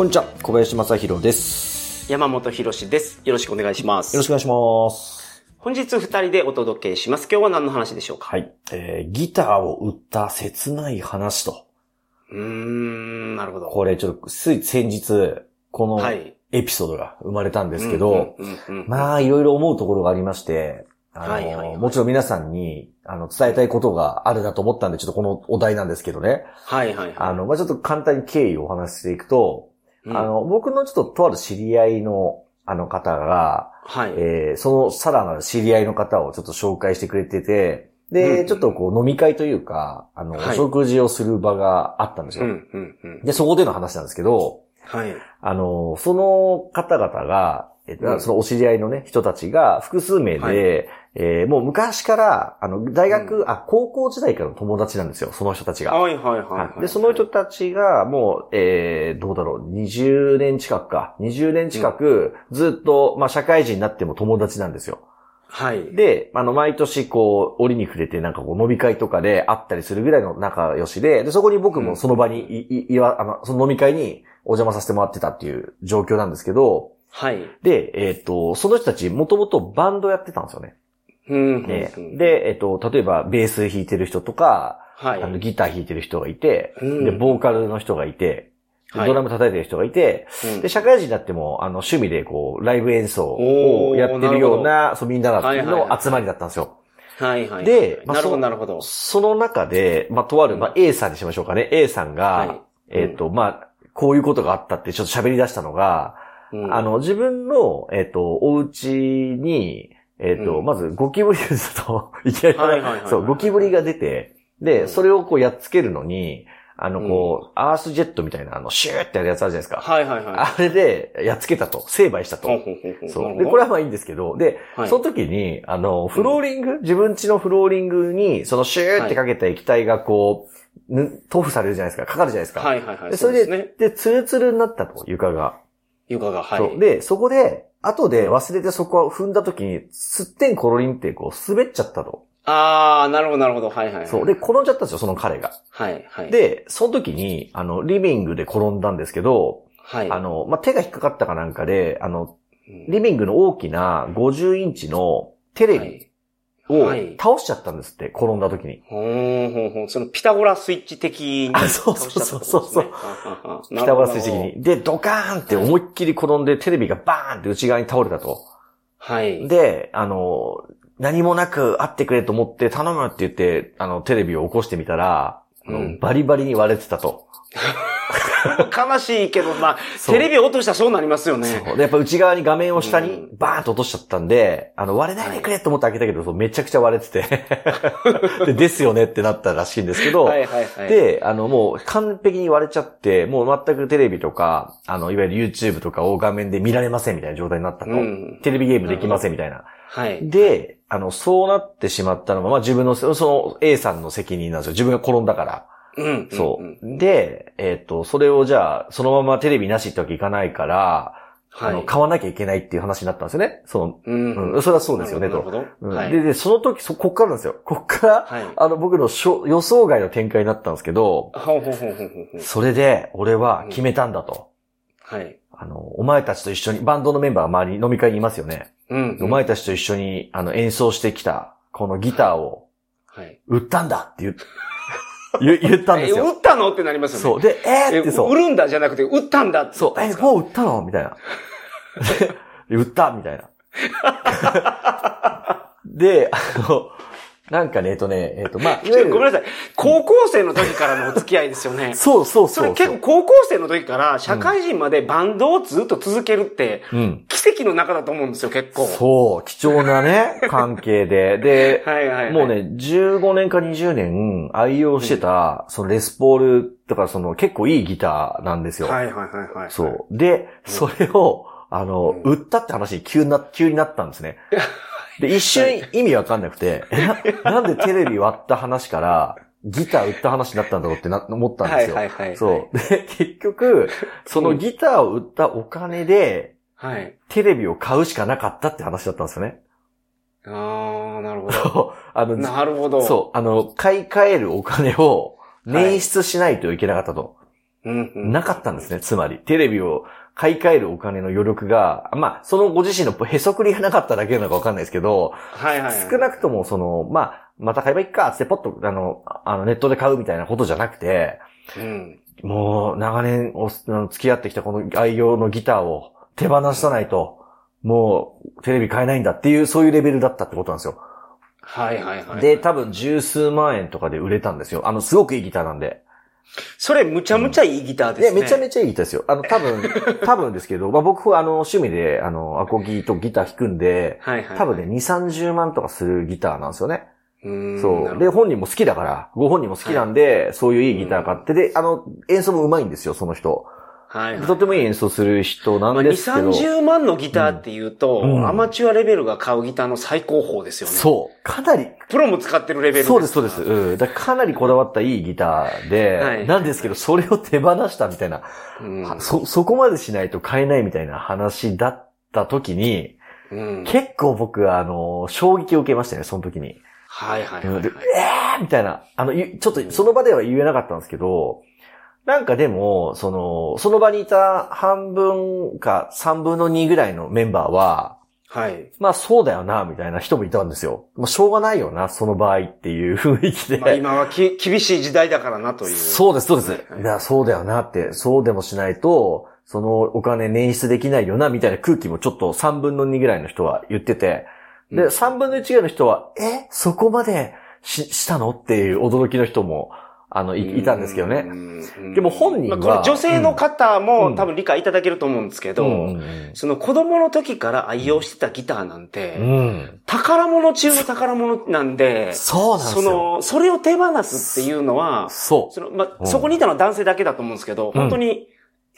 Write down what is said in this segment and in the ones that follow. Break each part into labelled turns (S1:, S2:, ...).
S1: こんにちは、小林正宏です。
S2: 山本博史です。よろしくお願いします。
S1: よろしくお願いします。
S2: 本日二人でお届けします。今日は何の話でしょうか？
S1: はい。えー、ギターを売った切ない話と。
S2: うーん、なるほど。
S1: これちょっと、つい先日、この
S2: はい。
S1: エピソードが生まれたんですけど、まあ、いろいろ思うところがありまして、あの、
S2: はいはいはい
S1: もちろん皆さんに、あの、伝えたいことがあるなと思ったんで、ちょっとこのお題なんですけどね。
S2: はいはいはい。
S1: あの、まあ、ちょっと簡単に経緯をお話ししていくと、
S2: うん
S1: あ、の、僕のちょっととある知り合いの、あの方が、
S2: はい。
S1: えーそのさらなる知り合いの方をちょっと紹介してくれてて、で、
S2: うん
S1: ちょっとこう飲み会というか、あの、
S2: はい
S1: お食事をする場があったんですよ。
S2: うんうんうん。
S1: で、そこでの話なんですけど、
S2: はい。
S1: あの、その方々が、えっと
S2: うん
S1: そのお知り合いのね、人たちが複数名で、
S2: はい
S1: えーもう昔から、あの、大学、あ、高校時代からの友達なんですよ、その人たちが。
S2: はいはいはい
S1: は
S2: はいい。
S1: で、その人たちが、もう、えー、どうだろう、20年近くか。20年近く、ずっと、まあ、社会人になっても友達なんですよ。
S2: はい。
S1: で、あの、毎年、こう、折に触れて、なんかこう、飲み会とかで会ったりするぐらいの仲良しで、で、そこに僕もその場に、い、い、いわ、あの、その飲み会にお邪魔させてもらってたっていう状況なんですけど、
S2: はい。
S1: で、えっ、と、その人たち、もともとバンドやってたんですよね。
S2: うん
S1: でえっ、と、例えば、ベース弾いてる人とか、
S2: はい。
S1: あの、ギター弾いてる人がいて、
S2: うん。
S1: で、ボーカルの人がいて、ドラム叩いてる人がいて、
S2: うん。
S1: で、社会人になっても、あの、趣味でこう、ライブ演奏をやってるような、そう、みんな
S2: はいはい
S1: の
S2: はい。
S1: 集まりだったんですよ。
S2: はいはい。
S1: でまあ
S2: なるほどなるほど。
S1: その中で、まあ、とある、まあ、A さんにしましょうかね。A さんが、
S2: はい。
S1: えっ、と、まあ、こういうことがあったってちょっと喋り出したのが、
S2: うん。
S1: あの、自分の、えっ、と、お家に、えっ、と、
S2: うん
S1: まずゴキブリがずっと、いきなり
S2: はいはいはいはい
S1: そう、ゴキブリが出て、で、
S2: うん
S1: それをこうやっつけるのに、あの、こう、アースジェットみたいな、あの、シューってやるやつあるじゃないですか。
S2: はいはいはい。
S1: あれで、やっつけたと。成敗したと。そう。で、これはまあいいんですけど、で、
S2: はい
S1: その時に、あの、フローリング、自分家のフローリングに、そのシューってかけた液体がこう、ぬ塗布されるじゃないですか。かかるじゃないですか。
S2: はいはいはい。
S1: でそうれで、
S2: そですね。
S1: で、ツルツルになったと、床が。
S2: 床が、はい。
S1: そう。で、そこで、後で忘れてそこを踏んだ時に、すってんころりんってこう、滑っちゃったと。
S2: あー、なるほどなるほど。はいはいはい。
S1: そう。で、転んじゃったんですよ、その彼が。
S2: はいはい。、
S1: で、その時に、あの、リビングで転んだんですけど、
S2: はい。
S1: あの、まあ、手が引っかかったかなんかで、あの、
S2: うん
S1: リビングの大きな50インチのテレビを
S2: はい
S1: 倒しちゃったんですって、転んだ時に。
S2: ほーほーほーそのピタゴラスイッチ的に
S1: あそうそうそうそう
S2: ピ
S1: ピタゴラスイッチ的。に。で、ドカーンって思いっきり転んで、テレビがバーンって内側に倒れたと。
S2: はい。
S1: で、あの、何もなく会ってくれと思って頼むって言って、あの、テレビを起こしてみたら、あの
S2: うん
S1: バリバリに割れてたと。
S2: 悲しいけど、まあ、テレビを落としたらそうなりますよね。
S1: そうで、やっぱ内側に画面を下に
S2: うん
S1: バーンと落としちゃったんで、あの、割れないでくれと思って開けたけど、そうめちゃくちゃ割れてて で、ですよねってなったらしいんですけど、
S2: はいはいはい。、
S1: で、あの、もう完璧に割れちゃって、もう全くテレビとか、あの、いわゆる YouTube とかを画面で見られませんみたいな状態になったと。
S2: うん。
S1: テレビゲームできませんみたいな。
S2: はい。
S1: で、あの、そうなってしまったのは、まあ自分の、その A さんの責任なんですよ。自分が転んだから。
S2: うん。
S1: そう。
S2: んん
S1: で、えっ、と、それをじゃあ、そのままテレビなしってわけいかないから、
S2: はい。
S1: あの、買わなきゃいけないっていう話になったんですよね。その、
S2: うん。
S1: うん、それはそうですよね、と。で、で、その時、そ、こっからなんですよ。こっから、
S2: はい。
S1: あの、僕のしょ予想外の展開になったんですけど。それで、俺は決めたんだと。
S2: はい。
S1: あの、お前たちと一緒に、バンドのメンバーが周りに飲み会にいますよね。
S2: うん。
S1: お前たちと一緒に、あの、演奏してきた、このギターを、
S2: はい。
S1: 売ったんだって言う、言言ったんです
S2: え、
S1: よ。
S2: 売ったの？ってなりますよね。
S1: そう。で、えーってそう。
S2: 売るんだじゃなくて、売ったんだって
S1: そう、え。もう売ったの？みたいな。で売ったみたいな。で、あの、なんかね、えっとね、えっと、まあ、いわゆる
S2: ごめんなさい。高校生の時からのお付き合いですよね。
S1: そうそう
S2: そ
S1: そう。
S2: れ結構高校生の時から社会人までバンドをずっと続けるって、
S1: うん。
S2: 奇跡の中だと思うんですよ、結構。
S1: そう、貴重なね、関係で。で、
S2: はいはいはい。
S1: もう。ね、15年か20年愛用してた、そのレスポールだからその結構いいギターなんですよ。
S2: はいはいはいはい。
S1: そう。で、それを、あの、
S2: うん
S1: 売ったって話に急にな、急になったんですね。で、一瞬意味わかんなくて、えななんでテレビ割った話から、ギター売った話になったんだろうってな、思ったんですよ。
S2: はいはいはい。
S1: そう。で、結局、そのギターを売ったお金で、
S2: はい。
S1: テレビを買うしかなかったって話だったんですよね。
S2: ああ、なるほど。
S1: あの、
S2: なるほど。
S1: そう、あの、買い替えるお金を捻出しないといけなかったと。
S2: う。うんうん。
S1: なかったんですね、つまり。テレビを買い替えるお金の余力が、まあ、そのご自身のへそくりがなかっただけなのかわかんないですけど、
S2: はいはいはい。
S1: 少なくともその、まあ、また買えばいいか、つってポッと、あの、あの、ネットで買うみたいなことじゃなくて、
S2: うん。
S1: もう、長年お付き合ってきたこの愛用のギターを手放さないと、もう、テレビ買えないんだっていう、そういうレベルだったってことなんですよ。
S2: はいはいはい。
S1: で、多分十数万円とかで売れたんですよ。あの、すごくいいギターなんで。
S2: それむちゃむちゃいいギターで
S1: で、
S2: すね。
S1: めちゃめちゃいいギターですよ。あの、多分、多分ですけど、まあ、僕はあの、趣味で、あの、アコギとギター弾くんで、
S2: はいはい。
S1: 多分ね、2、30万とかするギターなんですよね。
S2: う。
S1: そう。で、本人も好きだから、ご本人も好きなんで、そういういいギター買って、で、あの、演奏も上手いんですよ、その人。
S2: はいはい。
S1: とてもいい演奏する人な
S2: まあ、2、
S1: んですけど。
S2: 30万のギターっていうと、
S1: うん
S2: アマチュアレベルが買うギターの最高峰ですよね。
S1: そう。かなり、
S2: プロも使ってるレベル。
S1: そうです、そうです。うん。だからかなりこだわったいいギターで、
S2: はい
S1: なんですけど、それを手放したみたいな、
S2: うん。
S1: はそ、そこまでしないと買えないみたいな話だった時に、
S2: うん。
S1: 結構僕、あの、衝撃を受けましたね、その時に。
S2: はいはいはいはい。
S1: でえーみたいな。あの、ゆちょっとその場では言えなかったんですけど、なんかでも、その、その場にいた半分か三分の二ぐらいのメンバーは、
S2: はい。
S1: まあそうだよな、みたいな人もいたんですよ。まあしょうがないよな、その場合っていう雰囲気で。
S2: まあ今はき厳しい時代だからなという。
S1: そうです、そうです。
S2: はいはい
S1: そうだよなって、そうでもしないと、そのお金捻出できないよな、みたいな空気もちょっと3分の2ぐらいの人は言ってて、で、
S2: うん
S1: 3分の1ぐらいの人は、え？そこまでし、したの？っていう驚きの人も、あの、いいたんですけどね。
S2: ね
S1: でも本人は
S2: まあ、これ女性の方
S1: うん
S2: も多分理解いただけると思うんですけど、その子供の時から愛用してたギターなんて。宝物中の宝物なんで、
S1: そうなんですよ。
S2: その、それを手放すっていうのは、
S1: そう。
S2: その、まあ、
S1: うん
S2: そこにいたのは男性だけだと思うんですけど、本当に、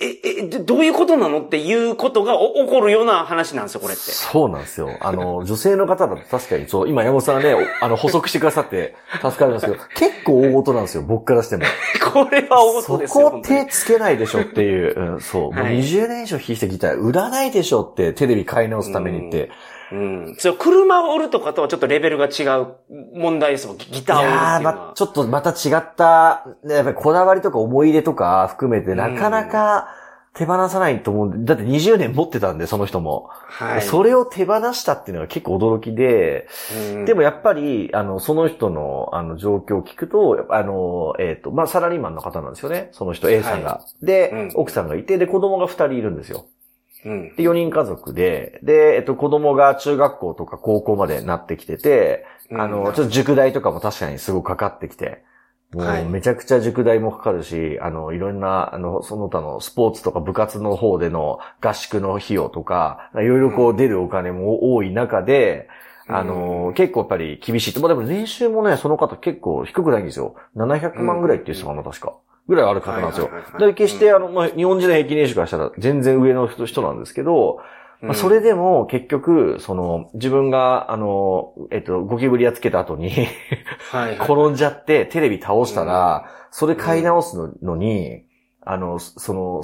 S2: え、え、どどういうことなのっていうことがお起こるような話なんですよ、これって。
S1: そうなんですよ。あの、女性の方だと確かにそう、今山本さんがね、おあの、補足してくださって助かりますけど、結構大事なんですよ、僕からしても。
S2: これは大
S1: そ
S2: 事ですよ。
S1: こ
S2: 本当に
S1: 手つけないでしょっていう、うん、そう。もう
S2: はい
S1: 20年以上弾いたギター売らないでしょって、テレビ買い直すためにって。
S2: うん。そう、車を売るとかとはちょっとレベルが違う問題ですもん、ギターを売るっていうの
S1: やー、
S2: は。
S1: ま、ちょっとまた違った、ねやっぱりこだわりとか思い入れとか含めて、なかなか手放さないと思うんで、だって20年持ってたんで、その人も。
S2: はい。
S1: それを手放したっていうのが結構驚きで、
S2: うん
S1: でもやっぱり、あの、その人の、あの、状況を聞くと、あの、えっ、と、まあ、サラリーマンの方なんですよね。その人、A さんが。で、
S2: うん
S1: 奥さんがいて、で、子供が2人いるんですよ。
S2: うん。
S1: で、4人家族で、で、えっと、子供が中学校とか高校までなってきてて、あの、ちょっと塾代とかも確かにすごくかかってきて、も
S2: はい
S1: うめちゃくちゃ塾代もかかるし、あの、いろんな、あの、その他のスポーツとか部活の方での合宿の費用とか、いろいろこう出るお金も多い中で、あの、結構やっぱり厳しいと。まあでも年収もね、その方結構低くないんですよ。700万ぐらいって言ってたかな、確か。ぐらいある方なんですよで、決してあの、まあ、日本人の平均年収からしたら全然上の人人なんですけど、まあ、それでも結局、その、自分が、あの、えっと、ゴキブリやっつけた後に。転んじゃってテレビ倒したら、それ買い直すののに、あの、その、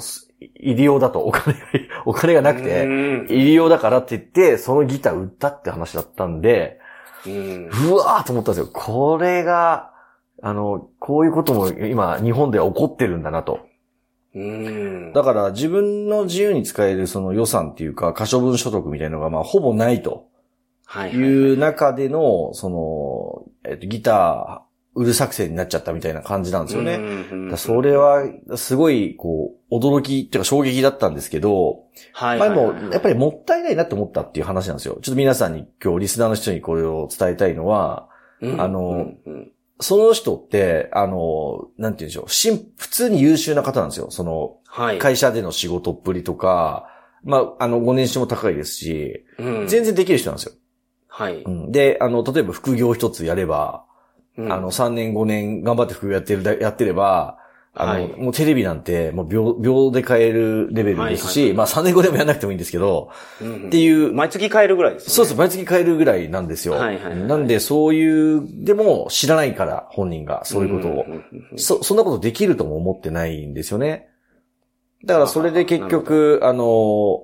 S1: 入り用だとお金が、お金がなくて、
S2: うん
S1: 入り用だからって言って、そのギター売ったって話だったんで、
S2: うん。
S1: うわーと思ったんですよ。これが、あの、こういうことも今、日本では起こってるんだなと。
S2: うん。
S1: だから自分の自由に使えるその予算っていうか、可処分所得みたいなのがまあほぼないと
S2: はい。
S1: いう中での、その、えっと、ギター売る作戦になっちゃったみたいな感じなんですよね。
S2: ね
S1: だからそれは、すごい、こう、驚きっていうか衝撃だったんですけど、
S2: はい。
S1: まあでも、やっぱ
S2: り、
S1: りもったいないなって思ったっていう話なんですよ。ちょっと皆さんに今日リスナーの人にこれを伝えたいのは、
S2: うん
S1: あの
S2: うんうん
S1: その人って、あの、なんて言うんでしょう、しん普通に優秀な方なんですよ。その、
S2: はい。
S1: 会社での仕事っぷりとか、まあ、あの、ご年収も高いですし、
S2: うん
S1: 全然できる人なんですよ。
S2: はい。
S1: うんで、あの、例えば副業一つやれば、
S2: うん
S1: あの、3年5年頑張って副業やってるだ、やってれば、あの、
S2: はい
S1: もうテレビなんて、もう秒、秒で買えるレベルですし、
S2: はいはい
S1: まあ3年後でもやんなくてもいいんですけど、
S2: うん
S1: っていう、
S2: 毎月買えるぐらいです
S1: そうそう、
S2: よね。
S1: 毎月買えるぐらいなんですよ。
S2: はいはいはい
S1: なんで、そういう、でも知らないから、本人が、そういうことを。
S2: んんうん
S1: そ、そんなことできるとも思ってないんですよね。だからそれで結局、あの、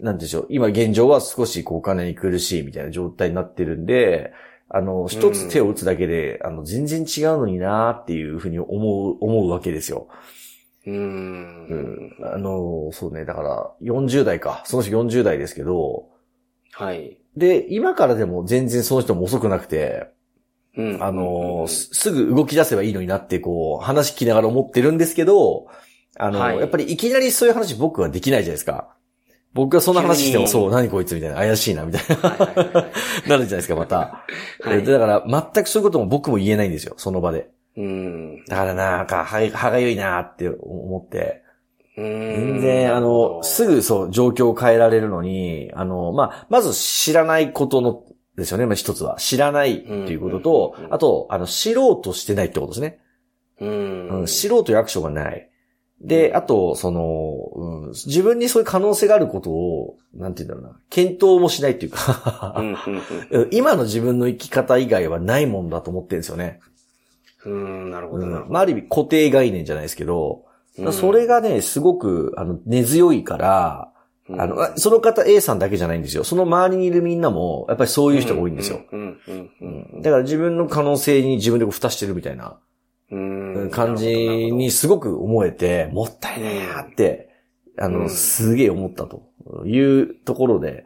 S1: なんでしょう、今現状は少しこうお金に苦しいみたいな状態になってるんで、あの、一つ手を打つだけで、あの、全然違うのになーっていうふうに思う、思うわけですよ。
S2: う。
S1: うんん。あの、そうね、だから40代か。その人40代ですけど、
S2: はい。
S1: で、今からでも全然その人も遅くなくて、
S2: うん
S1: あの、すすぐ動き出せばいいのになって、こう、話聞きながら思ってるんですけど、あの、
S2: はい
S1: やっぱりいきなりそういう話僕はできないじゃないですか。僕がそんな話しても、そう、何こいつみたいな、怪しいな、みたい
S2: はいはいはいはい
S1: な、なるじゃないですか、また。
S2: はい
S1: でだから、全くそういうことも僕も言えないんですよ、その場で。
S2: うん。
S1: だからなんか、歯歯がゆいなって思って。
S2: 全
S1: 全然、あの、すぐそう、状況を変えられるのに、あの、まあ、まず知らないことの、ですよね、まあ、一つは。知らないっていうことと
S2: うんうんうん、
S1: あと、あの、知ろうとしてないってことですね。
S2: うん。
S1: うん、知ろうというアクションがない。で、あと、その、うん、自分にそういう可能性があることを、なんて言うんだろうな、検討もしないっていう
S2: う
S1: か、今の自分の生き方以外はないもんだと思ってるんですよね。
S2: うん。うん、なるほど
S1: うんまあ、ある意味固定概念じゃないですけど、
S2: ど。
S1: それがね、すごく、あの、根強いから、
S2: うん、
S1: あの、あその方 A さんだけじゃないんですよ。その周りにいるみんなも、やっぱりそういう人が多いんですよ。だから自分の可能性に自分でこう蓋してるみたいな
S2: うん。
S1: 感じにすごく思えて、もったいねえなって、あの、
S2: うん
S1: すげえ思ったというところで。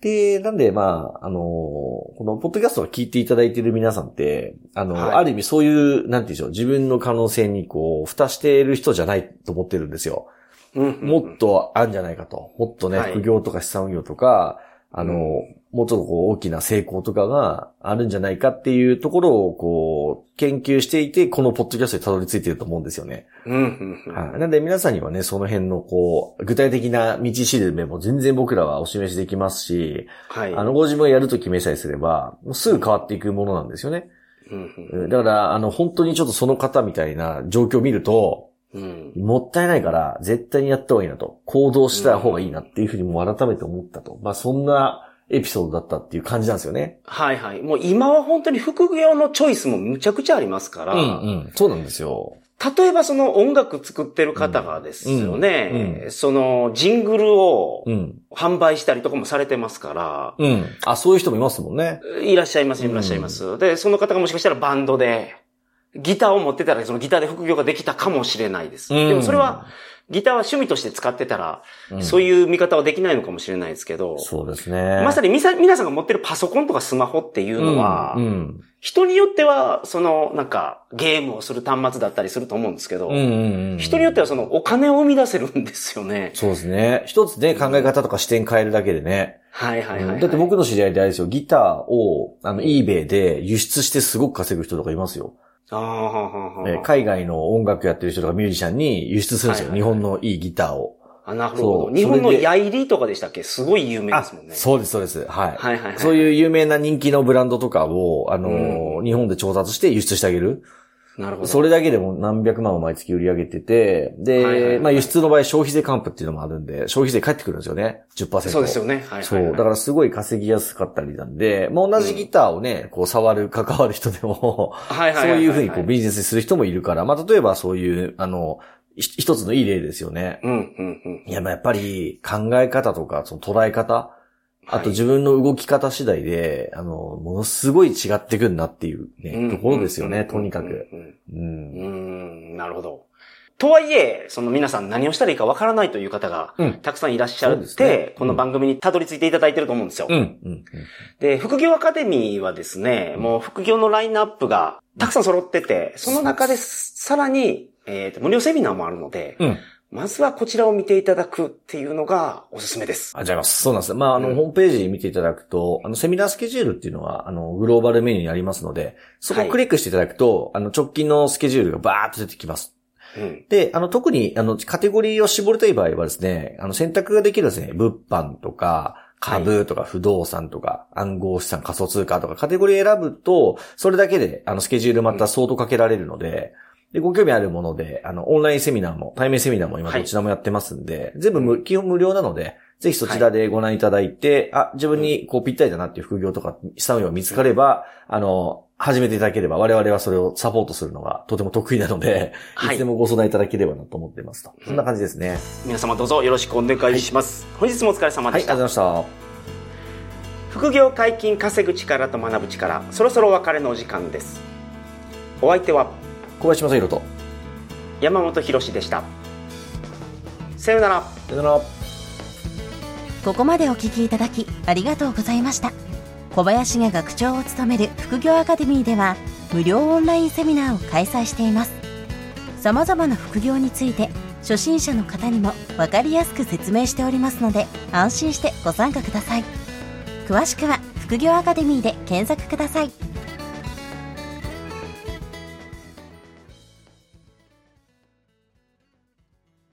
S1: で、なんで、まあ、あの、このポッドキャストを聞いていただいている皆さんって、あの、
S2: はい
S1: ある意味そういう、なんていうんでしょう、自分の可能性にこう、蓋している人じゃないと思ってるんですよ。
S2: うん。
S1: もっとあるんじゃないかと。もっとね、
S2: はい
S1: 副業とか資産運用とか、あの、
S2: うん
S1: もうちょっとこう大きな成功とかがあるんじゃないかっていうところをこう、研究していて、このポッドキャストにたどり着いていると思うんですよね。
S2: うん。うん。うん。
S1: はい。なんで皆さんにはね、その辺のこう、具体的な道しるべも全然僕らはお示しできますし、
S2: はい。
S1: あの、ご自分がやると決めさえすれば、もうすぐ変わっていくものなんですよね。
S2: うん。
S1: うんだから、あの、本当にちょっとその方みたいな状況を見ると、
S2: うん。
S1: もったいないから、絶対にやった方がいいなと。行動した方がいいなっていうふうにもう改めて思ったと。まあ、そんなエピソードだったっていう感じなんですよね。
S2: はいはい。もう今は本当に副業のチョイスもむちゃくちゃありますから、
S1: ん。そうなんですよ。
S2: 例えばその音楽作ってる方がですよね、
S1: うんう
S2: そのジングルを
S1: うん。
S2: 販売したりとかもされてますから、
S1: うん。あ、そういう人もいますもんね。
S2: いらっしゃいます、いらっしゃいます。で、その方がもしかしたらバンドで、ギターを持ってたらそのギターで副業ができたかもしれないです。でもそれは、ギターは趣味として使ってたら、
S1: うん、
S2: そういう見方はできないのかもしれないですけど、
S1: そうですね。
S2: まさにみさ皆さんが持ってるパソコンとかスマホっていうのは、
S1: うん。うん
S2: 人によっては、その、なんか、ゲームをする端末だったりすると思うんですけど、
S1: うんうんうん。
S2: 人によってはその、お金を生み出せるんですよね。
S1: そうですね。一つね、考え方とか視点変えるだけでね。
S2: はいはいはい、はい。
S1: だって僕の知り合いであれですよ、ギターを、あの、eBay で輸出してすごく稼ぐ人とかいますよ。えー海外の音楽やってる人とかミュージシャンに輸出するんですよ。
S2: はいはいはい
S1: 日本のいいギターを。
S2: あ、なるほど。日本のヤイリとかでしたっけ？すごい有名ですもんね。
S1: そうです、そうです。はい。
S2: はいはいはい。
S1: そういう有名な人気のブランドとかを、あのー
S2: う
S1: 日本で調達して輸出してあげる。
S2: なるほど。
S1: それだけでも何百万を毎月売り上げてて、で、
S2: はいはいはい
S1: まあ輸出の場合消費税還付っていうのもあるんで、消費税返ってくるんですよね。10%。
S2: そうですよね。はいはいはい。
S1: そう。だからすごい稼ぎやすかったりなんで、まあ同じギターをね、こう触る、関わる人でも、
S2: はいはい
S1: そう
S2: はい
S1: うふうにこうビジネスにする人もいるから、まあ例えばそういう、あの、ひ一つのいい例ですよね。
S2: うん、うん、うん。
S1: いや、まあやっぱり考え方とか、その捉え方、あと
S2: はい
S1: 自分の動き方次第で、あの、ものすごい違ってくんなっていうね、ところですよね、とにかく。。
S2: うん
S1: うん。
S2: うん、うんなるほど。とはいえ、その皆さん何をしたらいいかわからないという方が
S1: うん
S2: たくさんいらっしゃって、
S1: ですね
S2: この番組にたどり着いていただいてると思うんですよ。
S1: うん。うん。
S2: で、副業アカデミーはですね、もう副業のラインナップがたくさん揃ってて、その中でさらに、えーと無料セミナーもあるので、
S1: うん。
S2: まずはこちらを見ていただくっていうのがおすすめです。
S1: あ、じゃあます。そうなんです。まあ、あの、
S2: うん
S1: ホームページ見ていただくと、あの、セミナースケジュールっていうのは、あの、グローバルメニューにありますので、そこを
S2: はい
S1: クリックしていただくと、あの、直近のスケジュールがバーッと出てきます。
S2: うん。
S1: で、あの、特に、あの、カテゴリーを絞りたい場合はですね、あの、選択ができるですね、物販とか、株とか不動産とか、暗号資産、仮想通貨とかカテゴリー選ぶと、それだけで、あの、スケジュールまた相当かけられるので、で、ご興味あるもので、あの、オンラインセミナーも、対面セミナーも今どちらもやってますんで、全部無基本無料なので、ぜひそちらでご覧いただいて、あ、自分にこうぴったりだなっていう副業とか、資産運用見つかれば、あの、始めていただければ、我々はそれをサポートするのがとても得意なので、
S2: はい
S1: いつでもご相談いただければなと思ってますと。そんな感じですね。
S2: 皆様どうぞよろしくお願いします。本日もお疲れ様
S1: はい、あり
S2: でした。
S1: がとうございまし
S2: 副業解禁稼ぐ力と学ぶ力、そろそろお別れのお時間です。お相手は
S1: た。小林正宏と。
S2: 山本博史でした。さようなら。
S1: さよなら。
S3: ここまでお聞きいただきありがとうございました小林が学長を務める副業アカデミーでは無料オンラインセミナーを開催しています様々な副業について初心者の方にも分かりやすく説明しておりますので安心してご参加ください詳しくは副業アカデミーで検索ください